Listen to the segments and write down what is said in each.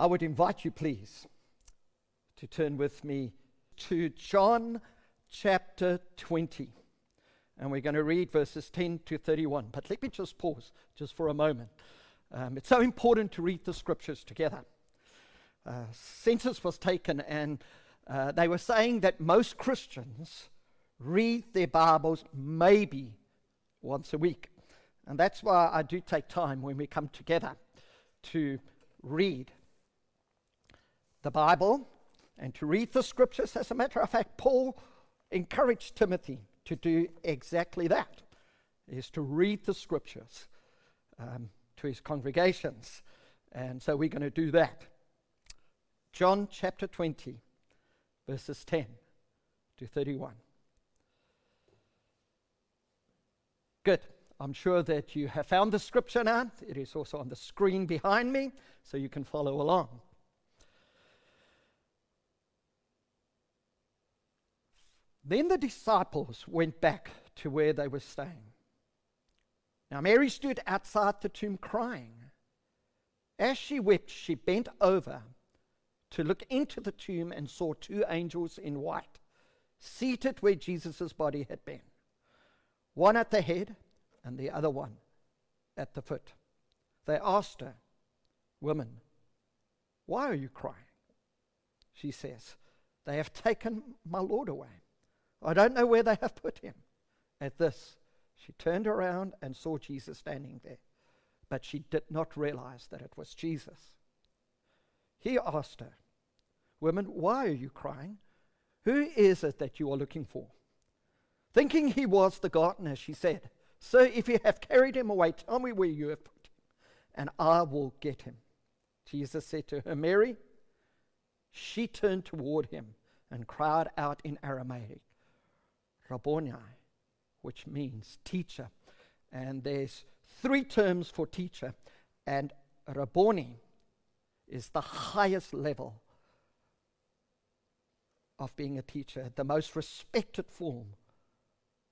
I would invite you, please, to turn with me to John chapter 20. And we're going to read verses 10 to 31. But let me just pause just for a moment. Um, it's so important to read the scriptures together. Uh, census was taken, and uh, they were saying that most Christians read their Bibles maybe once a week. And that's why I do take time when we come together to read the Bible and to read the scriptures. As a matter of fact, Paul encouraged Timothy to do exactly that, is to read the scriptures um, to his congregations. And so we're going to do that. John chapter 20, verses 10 to 31. Good. I'm sure that you have found the scripture now. It is also on the screen behind me, so you can follow along. Then the disciples went back to where they were staying. Now, Mary stood outside the tomb crying. As she wept, she bent over to look into the tomb and saw two angels in white seated where Jesus' body had been, one at the head and the other one at the foot. They asked her, Woman, why are you crying? She says, They have taken my Lord away I don't know where they have put him. At this, she turned around and saw Jesus standing there, but she did not realize that it was Jesus. He asked her, Woman, why are you crying? Who is it that you are looking for? Thinking he was the gardener, she said, Sir, if you have carried him away, tell me where you have put him, and I will get him. Jesus said to her, Mary. She turned toward him and cried out in Aramaic, Rabboni, which means teacher. And there's three terms for teacher, and Rabboni is the highest level of being a teacher, the most respected form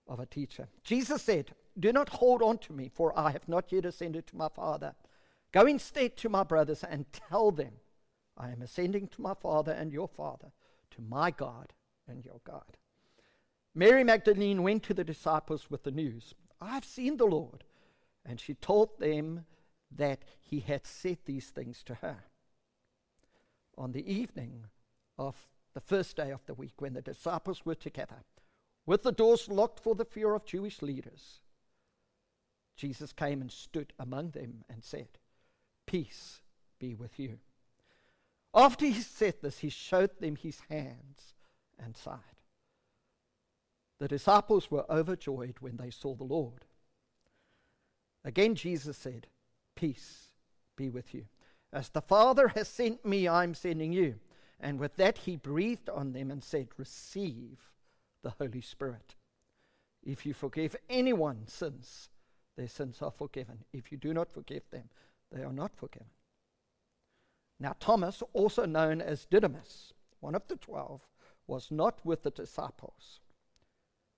of a teacher. Jesus said, Do not hold on to me, for I have not yet ascended to my Father. Go instead to my brothers and tell them, I am ascending to my Father and your Father, to my God and your God. Mary Magdalene went to the disciples with the news I've seen the Lord. And she told them that he had said these things to her. On the evening of the first day of the week, when the disciples were together, with the doors locked for the fear of Jewish leaders, Jesus came and stood among them and said, Peace be with you. After he said this, he showed them his hands and side. The disciples were overjoyed when they saw the Lord. Again, Jesus said, Peace be with you. As the Father has sent me, I'm sending you. And with that, he breathed on them and said, Receive the Holy Spirit. If you forgive anyone's sins, their sins are forgiven. If you do not forgive them, they are not forgiven. Now, Thomas, also known as Didymus, one of the twelve, was not with the disciples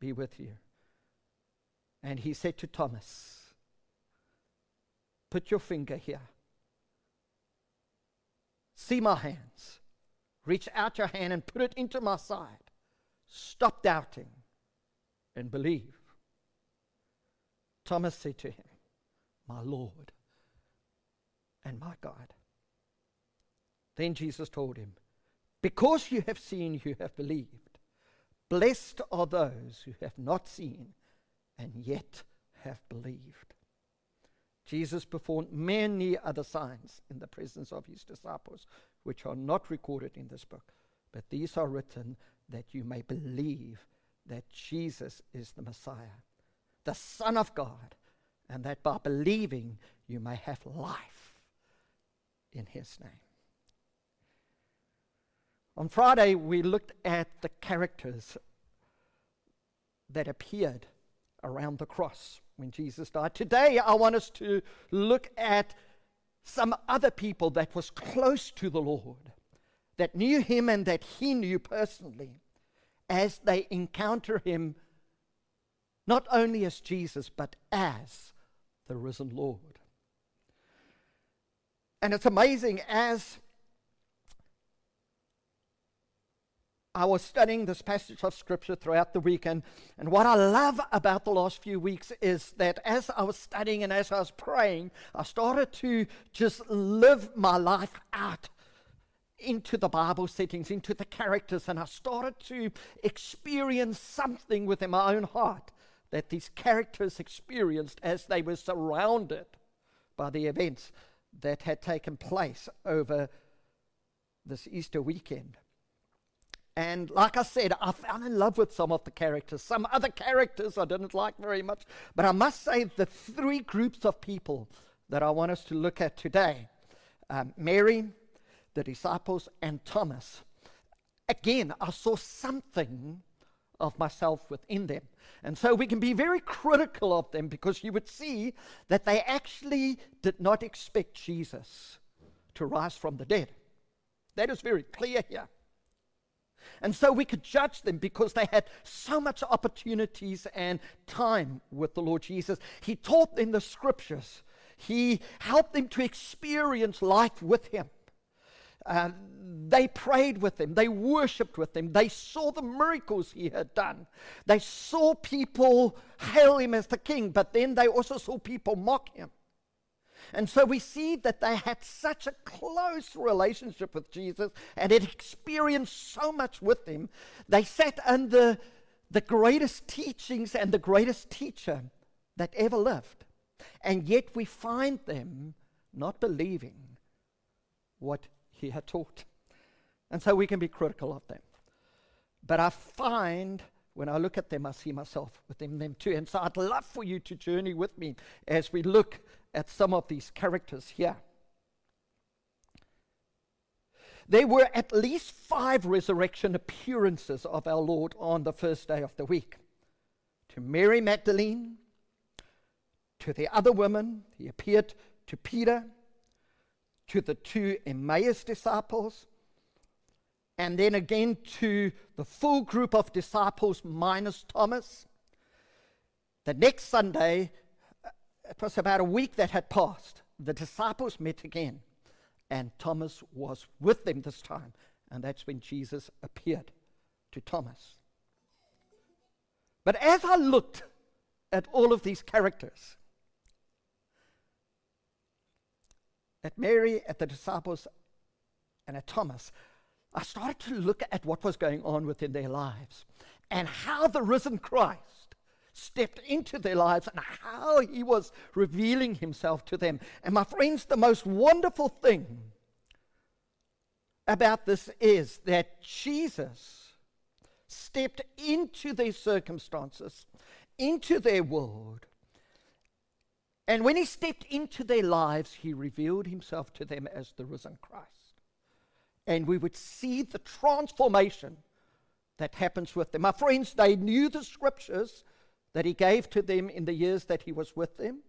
be with you. And he said to Thomas, Put your finger here. See my hands. Reach out your hand and put it into my side. Stop doubting and believe. Thomas said to him, My Lord and my God. Then Jesus told him, Because you have seen, you have believed. Blessed are those who have not seen and yet have believed. Jesus performed many other signs in the presence of his disciples, which are not recorded in this book, but these are written that you may believe that Jesus is the Messiah, the Son of God, and that by believing you may have life in his name. On Friday, we looked at the characters that appeared around the cross when Jesus died. Today, I want us to look at some other people that was close to the Lord, that knew him and that he knew personally, as they encounter him not only as Jesus, but as the risen Lord. And it's amazing as I was studying this passage of scripture throughout the weekend, and what I love about the last few weeks is that as I was studying and as I was praying, I started to just live my life out into the Bible settings, into the characters, and I started to experience something within my own heart that these characters experienced as they were surrounded by the events that had taken place over this Easter weekend. And like I said, I fell in love with some of the characters. Some other characters I didn't like very much. But I must say, the three groups of people that I want us to look at today um, Mary, the disciples, and Thomas. Again, I saw something of myself within them. And so we can be very critical of them because you would see that they actually did not expect Jesus to rise from the dead. That is very clear here. And so we could judge them because they had so much opportunities and time with the Lord Jesus. He taught them the scriptures, He helped them to experience life with Him. Uh, they prayed with him. They worshiped with him. They saw the miracles he had done. They saw people hail him as the king, but then they also saw people mock him. And so we see that they had such a close relationship with Jesus and had experienced so much with him. They sat under the greatest teachings and the greatest teacher that ever lived. And yet we find them not believing what he had taught. And so we can be critical of them. But I find when I look at them, I see myself within them too. And so I'd love for you to journey with me as we look at some of these characters here. There were at least five resurrection appearances of our Lord on the first day of the week. To Mary Magdalene, to the other women, he appeared to Peter, to the two Emmaus disciples, and then again to the full group of disciples minus Thomas. The next Sunday, it was about a week that had passed. The disciples met again, and Thomas was with them this time. And that's when Jesus appeared to Thomas. But as I looked at all of these characters, at Mary, at the disciples, and at Thomas, I started to look at what was going on within their lives and how the risen Christ stepped into their lives and how he was revealing himself to them. And my friends, the most wonderful thing about this is that Jesus stepped into their circumstances, into their world. And when he stepped into their lives, he revealed himself to them as the risen Christ. And we would see the transformation that happens with them. My friends, they knew the scriptures, that he gave to them in the years that he was with them,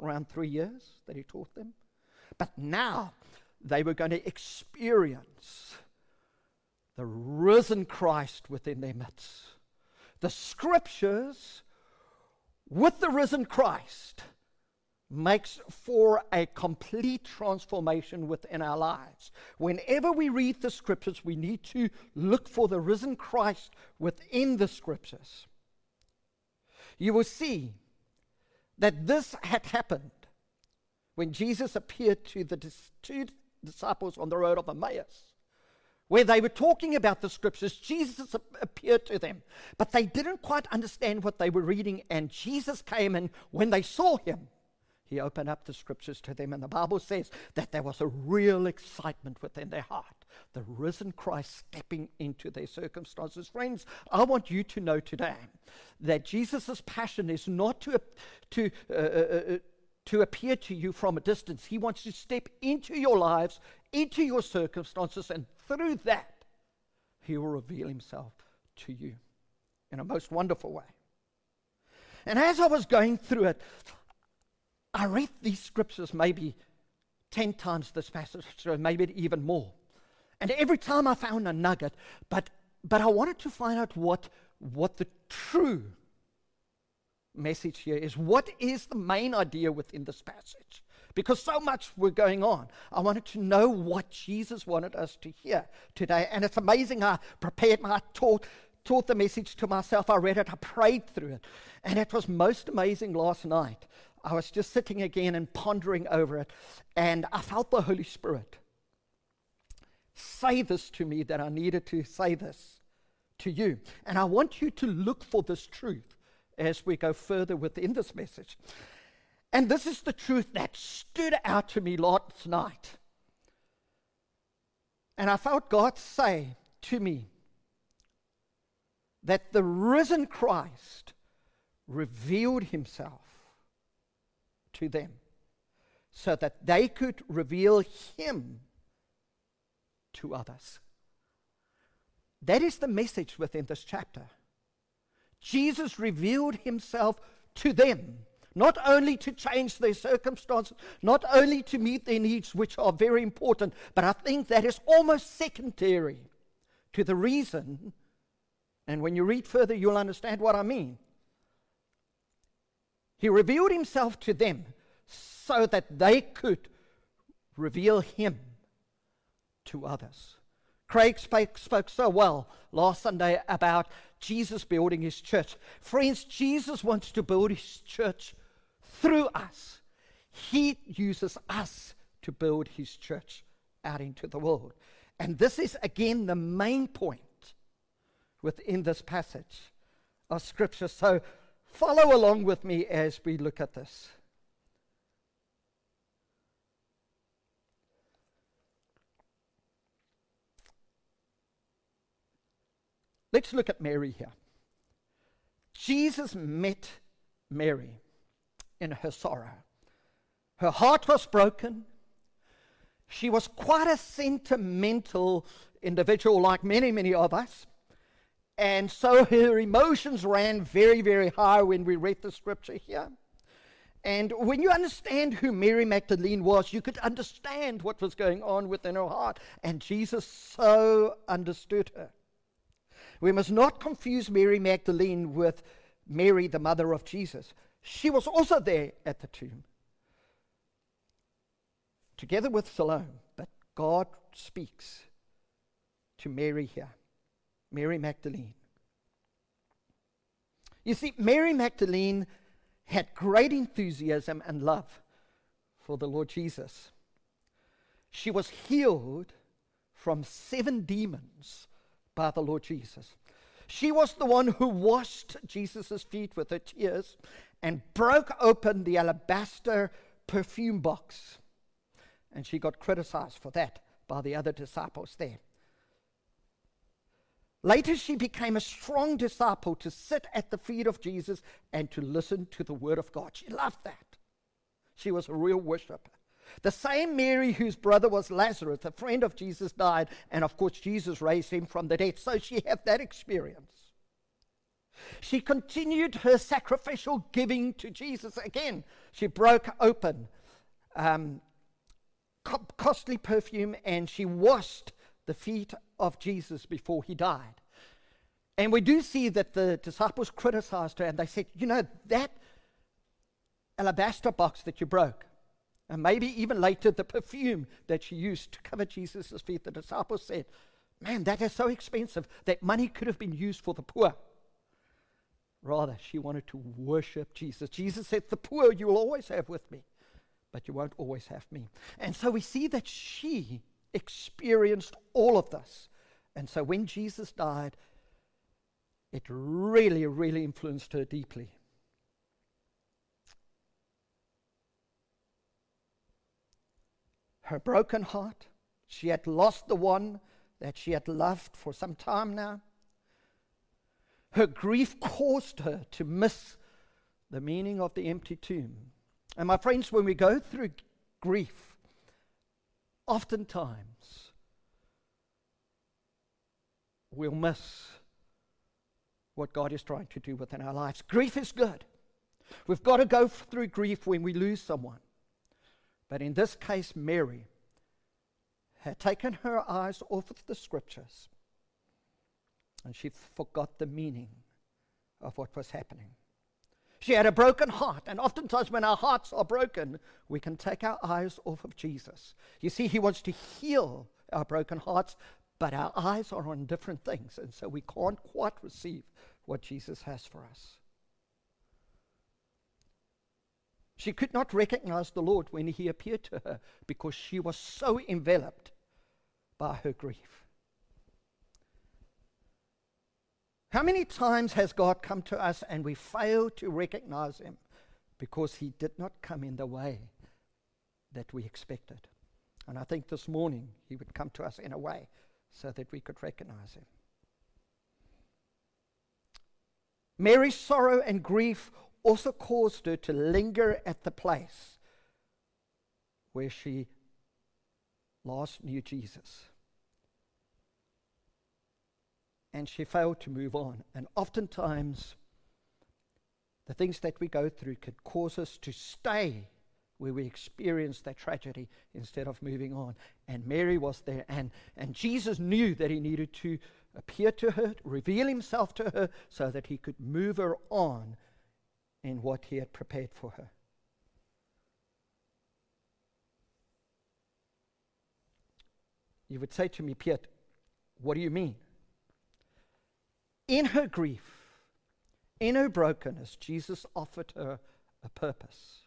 around three years that he taught them. But now they were going to experience the risen Christ within their midst. The scriptures with the risen Christ makes for a complete transformation within our lives. Whenever we read the scriptures, we need to look for the risen Christ within the scriptures you will see that this had happened when Jesus appeared to the two disciples on the road of Emmaus, where they were talking about the scriptures. Jesus appeared to them, but they didn't quite understand what they were reading, and Jesus came, and when they saw him, he opened up the scriptures to them, and the Bible says that there was a real excitement within their heart. The risen Christ stepping into their circumstances. Friends, I want you to know today that Jesus' passion is not to, to, uh, uh, uh, to appear to you from a distance. He wants to step into your lives, into your circumstances, and through that, He will reveal Himself to you in a most wonderful way. And as I was going through it, I read these scriptures maybe 10 times this passage, or maybe even more. And every time I found a nugget, but, but I wanted to find out what, what the true message here is. What is the main idea within this passage? Because so much were going on. I wanted to know what Jesus wanted us to hear today. And it's amazing. I prepared my taught, taught the message to myself. I read it, I prayed through it. And it was most amazing last night. I was just sitting again and pondering over it, and I felt the Holy Spirit say this to me that I needed to say this to you. And I want you to look for this truth as we go further within this message. And this is the truth that stood out to me last night. And I felt God say to me that the risen Christ revealed himself to them so that they could reveal him to others. That is the message within this chapter. Jesus revealed himself to them, not only to change their circumstances, not only to meet their needs, which are very important, but I think that is almost secondary to the reason. And when you read further, you'll understand what I mean. He revealed himself to them so that they could reveal him to others. Craig spoke, so well last Sunday about Jesus building his church. Friends, Jesus wants to build his church through us. He uses us to build his church out into the world. And this is again the main point within this passage of Scripture. So follow along with me as we look at this. Let's look at Mary here. Jesus met Mary in her sorrow. Her heart was broken. She was quite a sentimental individual, like many, many of us. And so her emotions ran very, very high when we read the scripture here. And when you understand who Mary Magdalene was, you could understand what was going on within her heart. And Jesus so understood her. We must not confuse Mary Magdalene with Mary, the mother of Jesus. She was also there at the tomb, together with Salome. But God speaks to Mary here, Mary Magdalene. You see, Mary Magdalene had great enthusiasm and love for the Lord Jesus. She was healed from seven demons by the Lord Jesus. She was the one who washed Jesus' feet with her tears and broke open the alabaster perfume box. And she got criticized for that by the other disciples there. Later, she became a strong disciple to sit at the feet of Jesus and to listen to the word of God. She loved that. She was a real worshiper. The same Mary whose brother was Lazarus, a friend of Jesus, died, and of course, Jesus raised him from the dead. So she had that experience. She continued her sacrificial giving to Jesus again. She broke open um, costly perfume and she washed the feet of Jesus before he died. And we do see that the disciples criticized her and they said, You know, that alabaster box that you broke, and maybe even later, the perfume that she used to cover Jesus' feet. The disciples said, Man, that is so expensive. That money could have been used for the poor. Rather, she wanted to worship Jesus. Jesus said, The poor you will always have with me, but you won't always have me. And so we see that she experienced all of this. And so when Jesus died, it really, really influenced her deeply. her broken heart. She had lost the one that she had loved for some time now. Her grief caused her to miss the meaning of the empty tomb. And my friends, when we go through grief, oftentimes we'll miss what God is trying to do within our lives. Grief is good. We've got to go through grief when we lose someone. But in this case, Mary had taken her eyes off of the scriptures and she forgot the meaning of what was happening. She had a broken heart, and oftentimes when our hearts are broken, we can take our eyes off of Jesus. You see, He wants to heal our broken hearts, but our eyes are on different things, and so we can't quite receive what Jesus has for us. She could not recognize the Lord when he appeared to her because she was so enveloped by her grief. How many times has God come to us and we fail to recognize him because he did not come in the way that we expected? And I think this morning he would come to us in a way so that we could recognize him. Mary's sorrow and grief also caused her to linger at the place where she last knew Jesus. And she failed to move on. And oftentimes, the things that we go through could cause us to stay where we experience that tragedy instead of moving on. And Mary was there, and, and Jesus knew that he needed to appear to her, reveal himself to her, so that he could move her on in what he had prepared for her. You would say to me, Piet, what do you mean? In her grief, in her brokenness, Jesus offered her a purpose.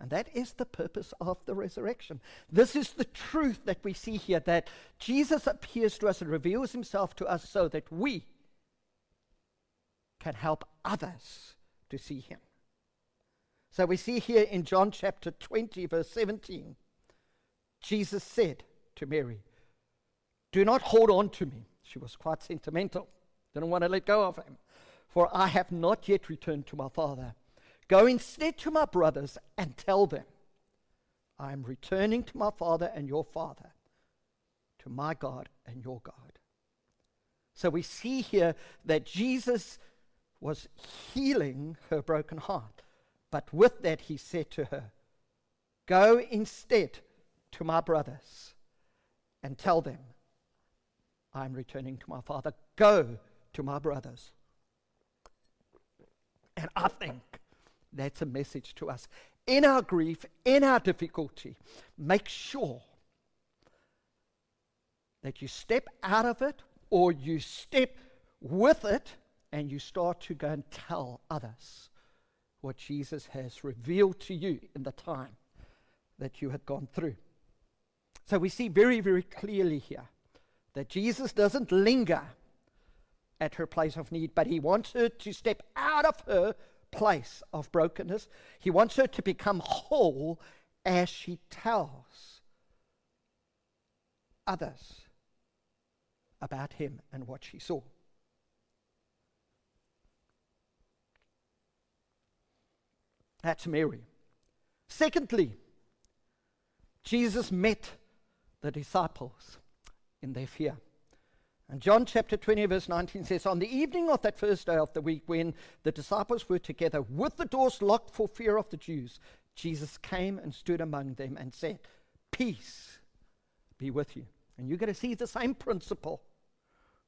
And that is the purpose of the resurrection. This is the truth that we see here that Jesus appears to us and reveals himself to us so that we can help others to see him. So we see here in John chapter 20, verse 17, Jesus said to Mary, Do not hold on to me. She was quite sentimental, didn't want to let go of him. For I have not yet returned to my Father. Go instead to my brothers and tell them, I am returning to my Father and your Father, to my God and your God. So we see here that Jesus was healing her broken heart. But with that, he said to her, Go instead to my brothers and tell them, I'm returning to my father. Go to my brothers. And I think that's a message to us. In our grief, in our difficulty, make sure that you step out of it or you step with it and you start to go and tell others what Jesus has revealed to you in the time that you had gone through. So we see very, very clearly here that Jesus doesn't linger at her place of need, but he wants her to step out of her place of brokenness. He wants her to become whole as she tells others about him and what she saw. That's Mary. Secondly, Jesus met the disciples in their fear. And John chapter 20, verse 19 says, On the evening of that first day of the week, when the disciples were together with the doors locked for fear of the Jews, Jesus came and stood among them and said, Peace be with you. And you're going to see the same principle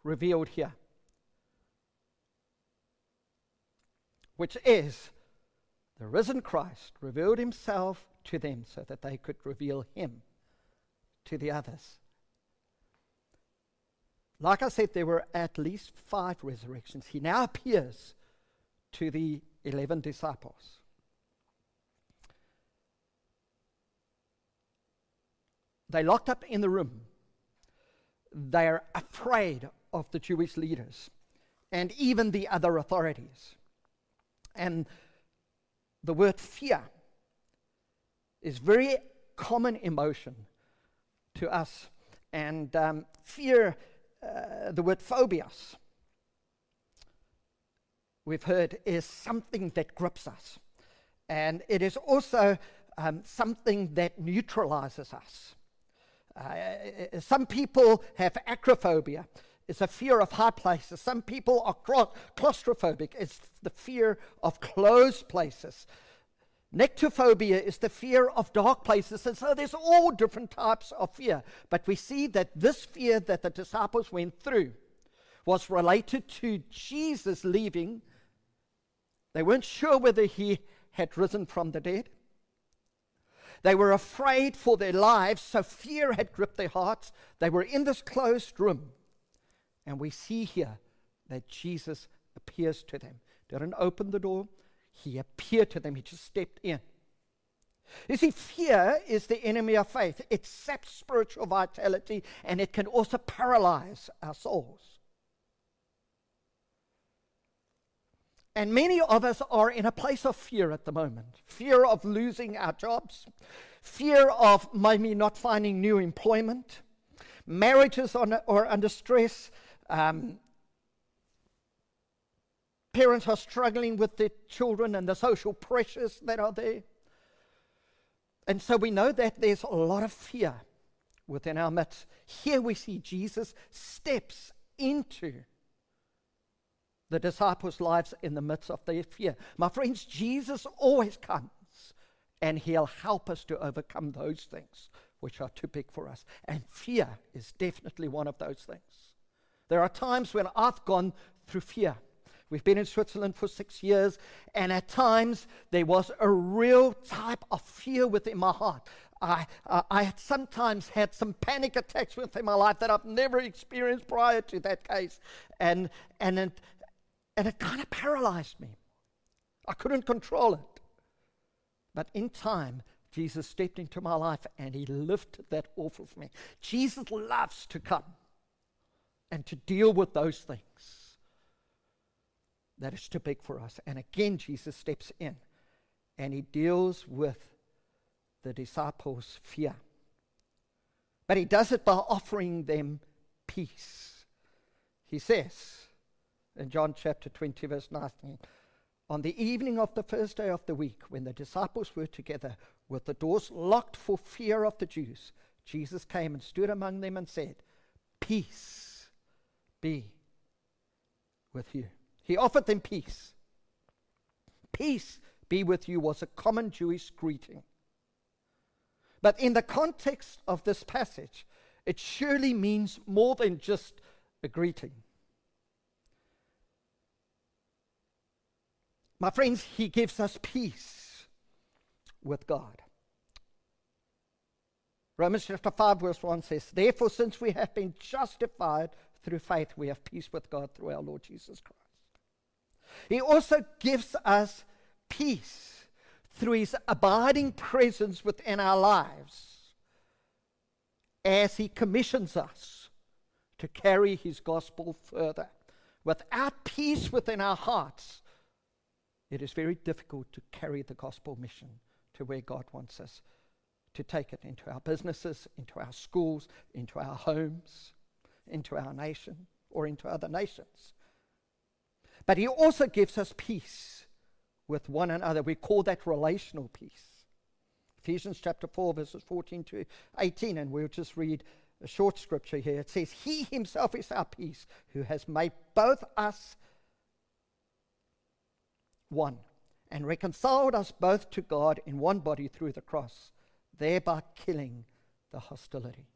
revealed here, which is the risen Christ revealed himself to them so that they could reveal him to the others. Like I said, there were at least five resurrections. He now appears to the 11 disciples. They're locked up in the room. They're afraid of the Jewish leaders and even the other authorities. And the word fear is very common emotion to us. And um, fear, uh, the word phobias, we've heard, is something that grips us. And it is also um, something that neutralizes us. Uh, some people have acrophobia. It's a fear of high places. Some people are claustrophobic. It's the fear of closed places. Nyctophobia is the fear of dark places. And so there's all different types of fear. But we see that this fear that the disciples went through was related to Jesus leaving. They weren't sure whether he had risen from the dead. They were afraid for their lives, so fear had gripped their hearts. They were in this closed room. And we see here that Jesus appears to them. Didn't open the door, he appeared to them, he just stepped in. You see, fear is the enemy of faith. It saps spiritual vitality and it can also paralyze our souls. And many of us are in a place of fear at the moment fear of losing our jobs, fear of maybe not finding new employment, marriages are under stress, um, parents are struggling with their children and the social pressures that are there. And so we know that there's a lot of fear within our midst. Here we see Jesus steps into the disciples' lives in the midst of their fear. My friends, Jesus always comes and he'll help us to overcome those things which are too big for us. And fear is definitely one of those things. There are times when I've gone through fear. We've been in Switzerland for six years, and at times there was a real type of fear within my heart. I, uh, I had sometimes had some panic attacks within my life that I've never experienced prior to that case. And, and, it, and it kind of paralyzed me. I couldn't control it. But in time, Jesus stepped into my life and he lifted that off of me. Jesus loves to come and to deal with those things that is too big for us. And again, Jesus steps in and he deals with the disciples' fear. But he does it by offering them peace. He says, in John chapter 20, verse 19. On the evening of the first day of the week, when the disciples were together with the doors locked for fear of the Jews, Jesus came and stood among them and said, Peace be with you. He offered them peace. Peace be with you was a common Jewish greeting. But in the context of this passage, it surely means more than just a greeting. My friends, he gives us peace with God. Romans chapter 5, verse 1 says, Therefore, since we have been justified through faith, we have peace with God through our Lord Jesus Christ. He also gives us peace through his abiding presence within our lives as he commissions us to carry his gospel further. Without peace within our hearts, it is very difficult to carry the gospel mission to where God wants us to take it into our businesses, into our schools, into our homes, into our nation, or into other nations. But He also gives us peace with one another. We call that relational peace. Ephesians chapter 4, verses 14 to 18, and we'll just read a short scripture here. It says, He Himself is our peace, who has made both us one, and reconciled us both to God in one body through the cross, thereby killing the hostility.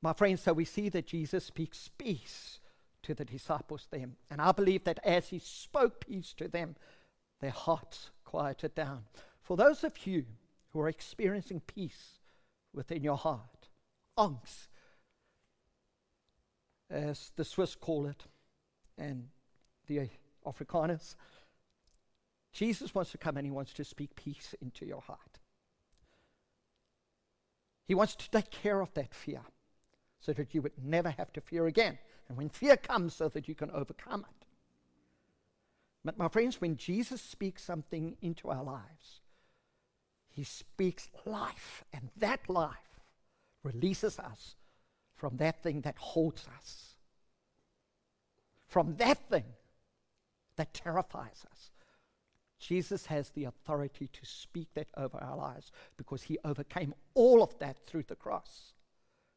My friends, so we see that Jesus speaks peace to the disciples then. And I believe that as he spoke peace to them, their hearts quieted down. For those of you who are experiencing peace within your heart, angst, as the Swiss call it, and the Afrikaners. Jesus wants to come and he wants to speak peace into your heart. He wants to take care of that fear so that you would never have to fear again. And when fear comes, so that you can overcome it. But, my friends, when Jesus speaks something into our lives, he speaks life, and that life releases us from that thing that holds us. From that thing that terrifies us. Jesus has the authority to speak that over our lives because he overcame all of that through the cross.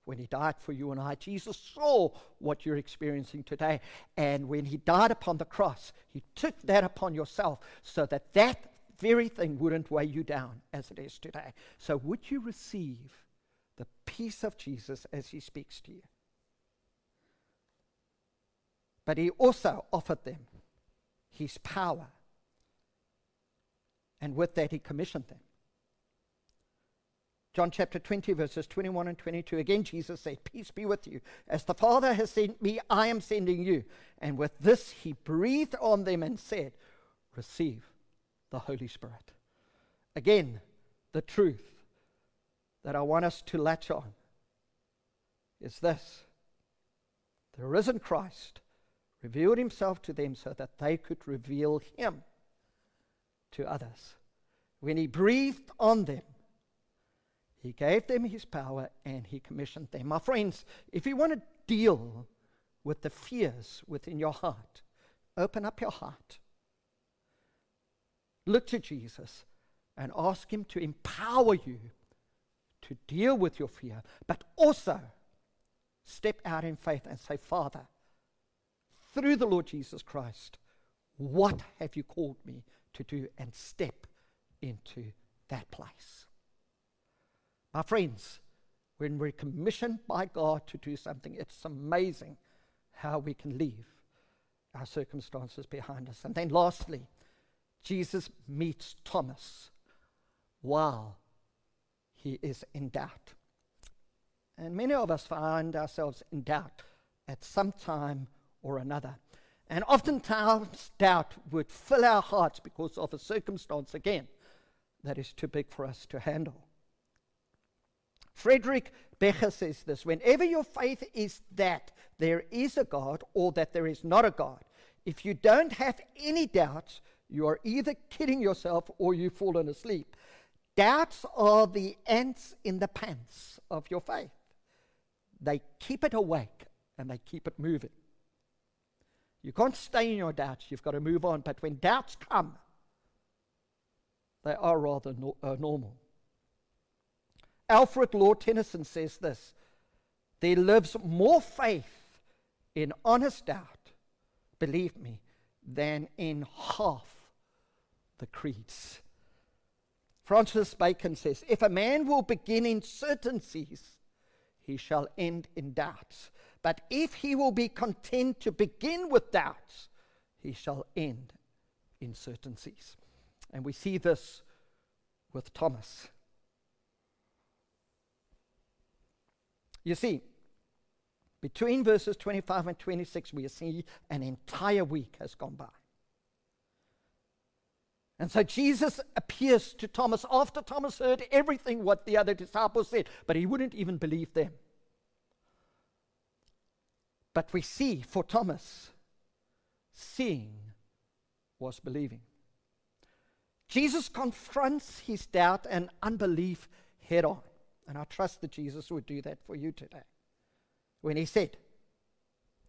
When he died for you and I. Jesus saw what you're experiencing today. And when he died upon the cross, he took that upon yourself so that that very thing wouldn't weigh you down as it is today. So, would you receive the peace of Jesus as he speaks to you? But he also offered them his power. And with that, he commissioned them. John chapter 20, verses 21 and 22. Again, Jesus said, Peace be with you. As the Father has sent me, I am sending you. And with this, he breathed on them and said, Receive the Holy Spirit. Again, the truth that I want us to latch on is this the risen Christ revealed himself to them so that they could reveal him to others. When he breathed on them, he gave them his power and he commissioned them. My friends, if you want to deal with the fears within your heart, open up your heart. Look to Jesus and ask him to empower you to deal with your fear, but also step out in faith and say, Father, through the Lord Jesus Christ, what have you called me to do? And step into that place. My friends, when we're commissioned by God to do something, it's amazing how we can leave our circumstances behind us. And then, lastly, Jesus meets Thomas while he is in doubt. And many of us find ourselves in doubt at some time or another. And oftentimes, doubt would fill our hearts because of a circumstance, again, that is too big for us to handle. Frederick Buechner says this whenever your faith is that there is a God or that there is not a God, if you don't have any doubts, you are either kidding yourself or you've fallen asleep. Doubts are the ants in the pants of your faith. They keep it awake and they keep it moving. You can't stay in your doubts, you've got to move on. But when doubts come, they are rather no, uh, normal. Alfred Lord Tennyson says this There lives more faith in honest doubt, believe me, than in half the creeds. Francis Bacon says, If a man will begin in certainties, he shall end in doubts. But if he will be content to begin with doubts, he shall end in certainties. And we see this with Thomas. You see, between verses 25 and 26, we see an entire week has gone by. And so Jesus appears to Thomas after Thomas heard everything what the other disciples said, but he wouldn't even believe them. But we see for Thomas, seeing was believing. Jesus confronts his doubt and unbelief head on. And I trust that Jesus would do that for you today. When he said,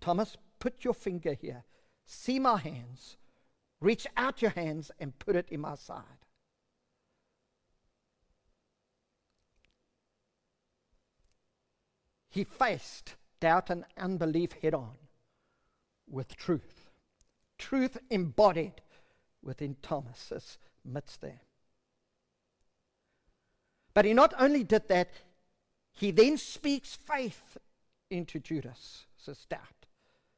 Thomas, put your finger here, see my hands, reach out your hands and put it in my side. He faced doubt and unbelief head on with truth. Truth embodied within Thomas's midst there. But he not only did that, he then speaks faith into Judas' Says doubt.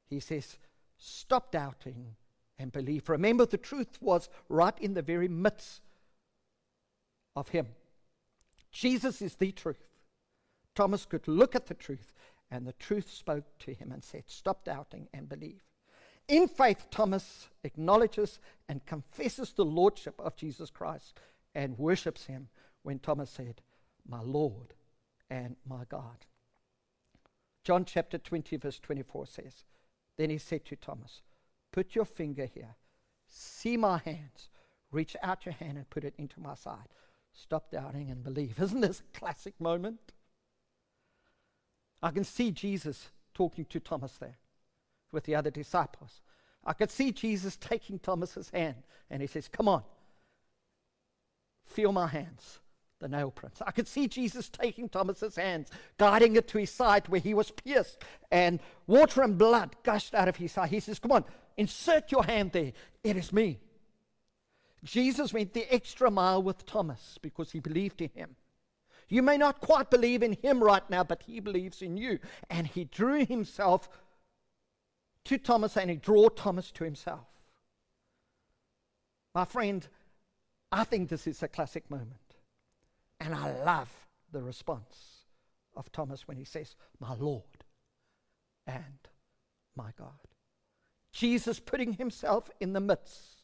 He says, Stop doubting and believe. Remember, the truth was right in the very midst of him. Jesus is the truth. Thomas could look at the truth and the truth spoke to him and said, Stop doubting and believe. In faith, Thomas acknowledges and confesses the lordship of Jesus Christ and worships him when Thomas said, My Lord and my God. John chapter 20, verse 24 says, Then he said to Thomas, Put your finger here, see my hands, reach out your hand and put it into my side. Stop doubting and believe. Isn't this a classic moment? I can see Jesus talking to Thomas there with the other disciples. I could see Jesus taking Thomas's hand and he says, Come on, feel my hands, the nail prints. I could see Jesus taking Thomas's hands, guiding it to his side where he was pierced, and water and blood gushed out of his side. He says, Come on, insert your hand there. It is me. Jesus went the extra mile with Thomas because he believed in him. You may not quite believe in him right now, but he believes in you. And he drew himself to Thomas and he drew Thomas to himself. My friend, I think this is a classic moment. And I love the response of Thomas when he says, My Lord and my God. Jesus putting himself in the midst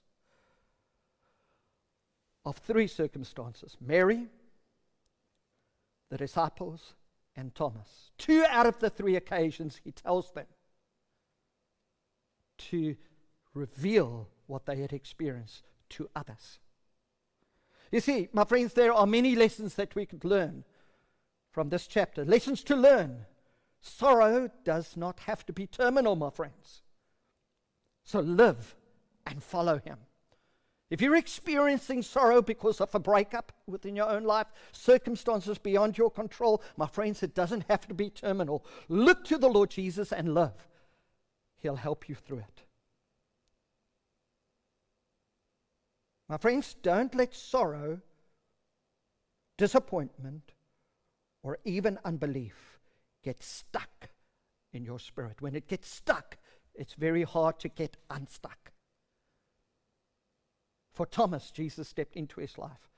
of three circumstances Mary, the disciples, and Thomas. Two out of the three occasions he tells them to reveal what they had experienced to others. You see, my friends, there are many lessons that we could learn from this chapter. Lessons to learn. Sorrow does not have to be terminal, my friends. So live and follow him. If you're experiencing sorrow because of a breakup within your own life, circumstances beyond your control, my friends, it doesn't have to be terminal. Look to the Lord Jesus and live. He'll help you through it. My friends, don't let sorrow, disappointment, or even unbelief get stuck in your spirit. When it gets stuck, it's very hard to get unstuck. For Thomas, Jesus stepped into his life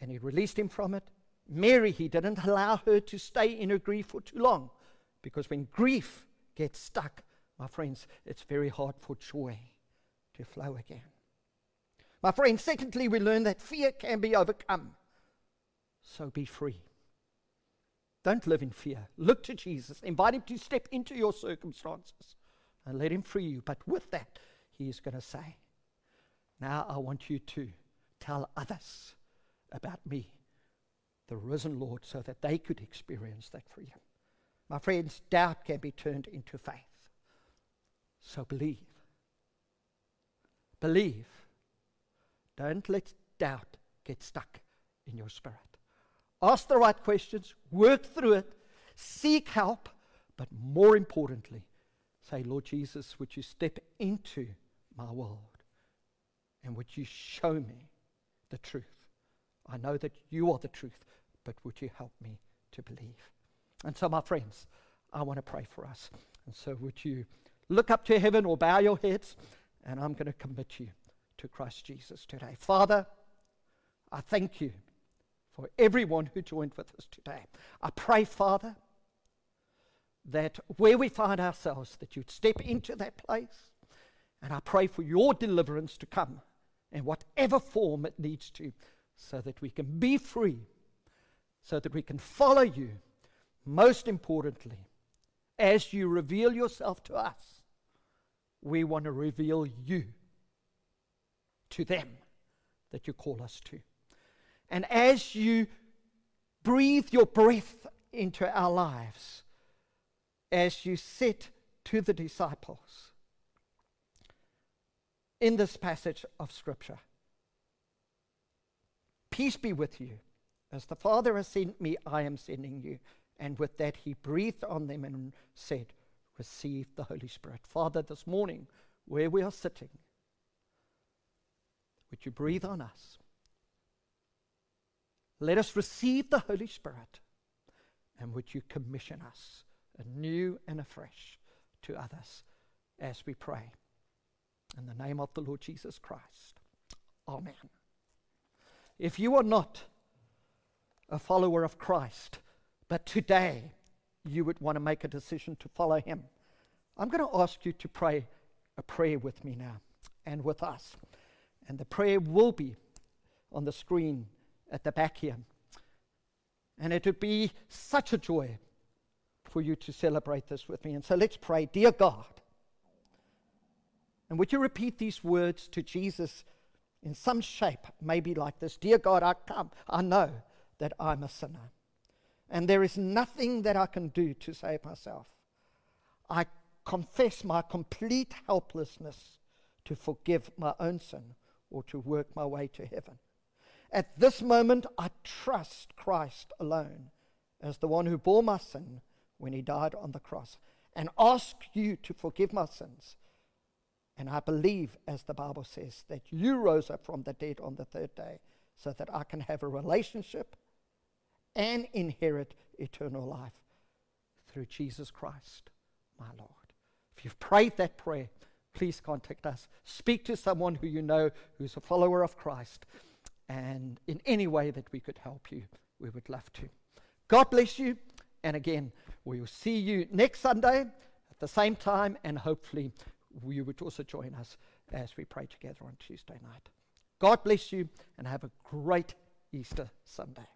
and he released him from it. Mary, he didn't allow her to stay in her grief for too long because when grief gets stuck, my friends, it's very hard for joy to flow again. My friends, secondly, we learn that fear can be overcome. So be free. Don't live in fear. Look to Jesus. Invite him to step into your circumstances and let him free you. But with that, he is going to say, Now I want you to tell others about me, the risen Lord, so that they could experience that freedom. My friends, doubt can be turned into faith. So believe. Believe. Don't let doubt get stuck in your spirit. Ask the right questions, work through it, seek help, but more importantly, say, Lord Jesus, would you step into my world and would you show me the truth? I know that you are the truth, but would you help me to believe? And so, my friends, I want to pray for us. And so, would you look up to heaven or bow your heads? And I'm going to commit you to Christ Jesus today. Father, I thank you for everyone who joined with us today. I pray, Father, that where we find ourselves, that you'd step into that place. And I pray for your deliverance to come in whatever form it needs to, so that we can be free, so that we can follow you. Most importantly, as you reveal yourself to us, we want to reveal you to them that you call us to. And as you breathe your breath into our lives, as you said to the disciples in this passage of Scripture, Peace be with you. As the Father has sent me, I am sending you. And with that, he breathed on them and said, Receive the Holy Spirit. Father, this morning, where we are sitting, would you breathe on us? Let us receive the Holy Spirit. And would you commission us anew and afresh to others as we pray? In the name of the Lord Jesus Christ. Amen. If you are not a follower of Christ, but today you would want to make a decision to follow him, I'm going to ask you to pray a prayer with me now and with us. And the prayer will be on the screen at the back here. And it would be such a joy for you to celebrate this with me. And so let's pray, Dear God. And would you repeat these words to Jesus in some shape, maybe like this Dear God, I come, I know that I'm a sinner. And there is nothing that I can do to save myself. I confess my complete helplessness to forgive my own sin or to work my way to heaven. At this moment, I trust Christ alone as the one who bore my sin when he died on the cross and ask you to forgive my sins. And I believe, as the Bible says, that you rose up from the dead on the third day so that I can have a relationship and inherit eternal life through Jesus Christ, my Lord. If you've prayed that prayer, please contact us. Speak to someone who you know who's a follower of Christ. And in any way that we could help you, we would love to. God bless you. And again, we will see you next Sunday at the same time, and hopefully, you would also join us as we pray together on Tuesday night. God bless you, and have a great Easter Sunday.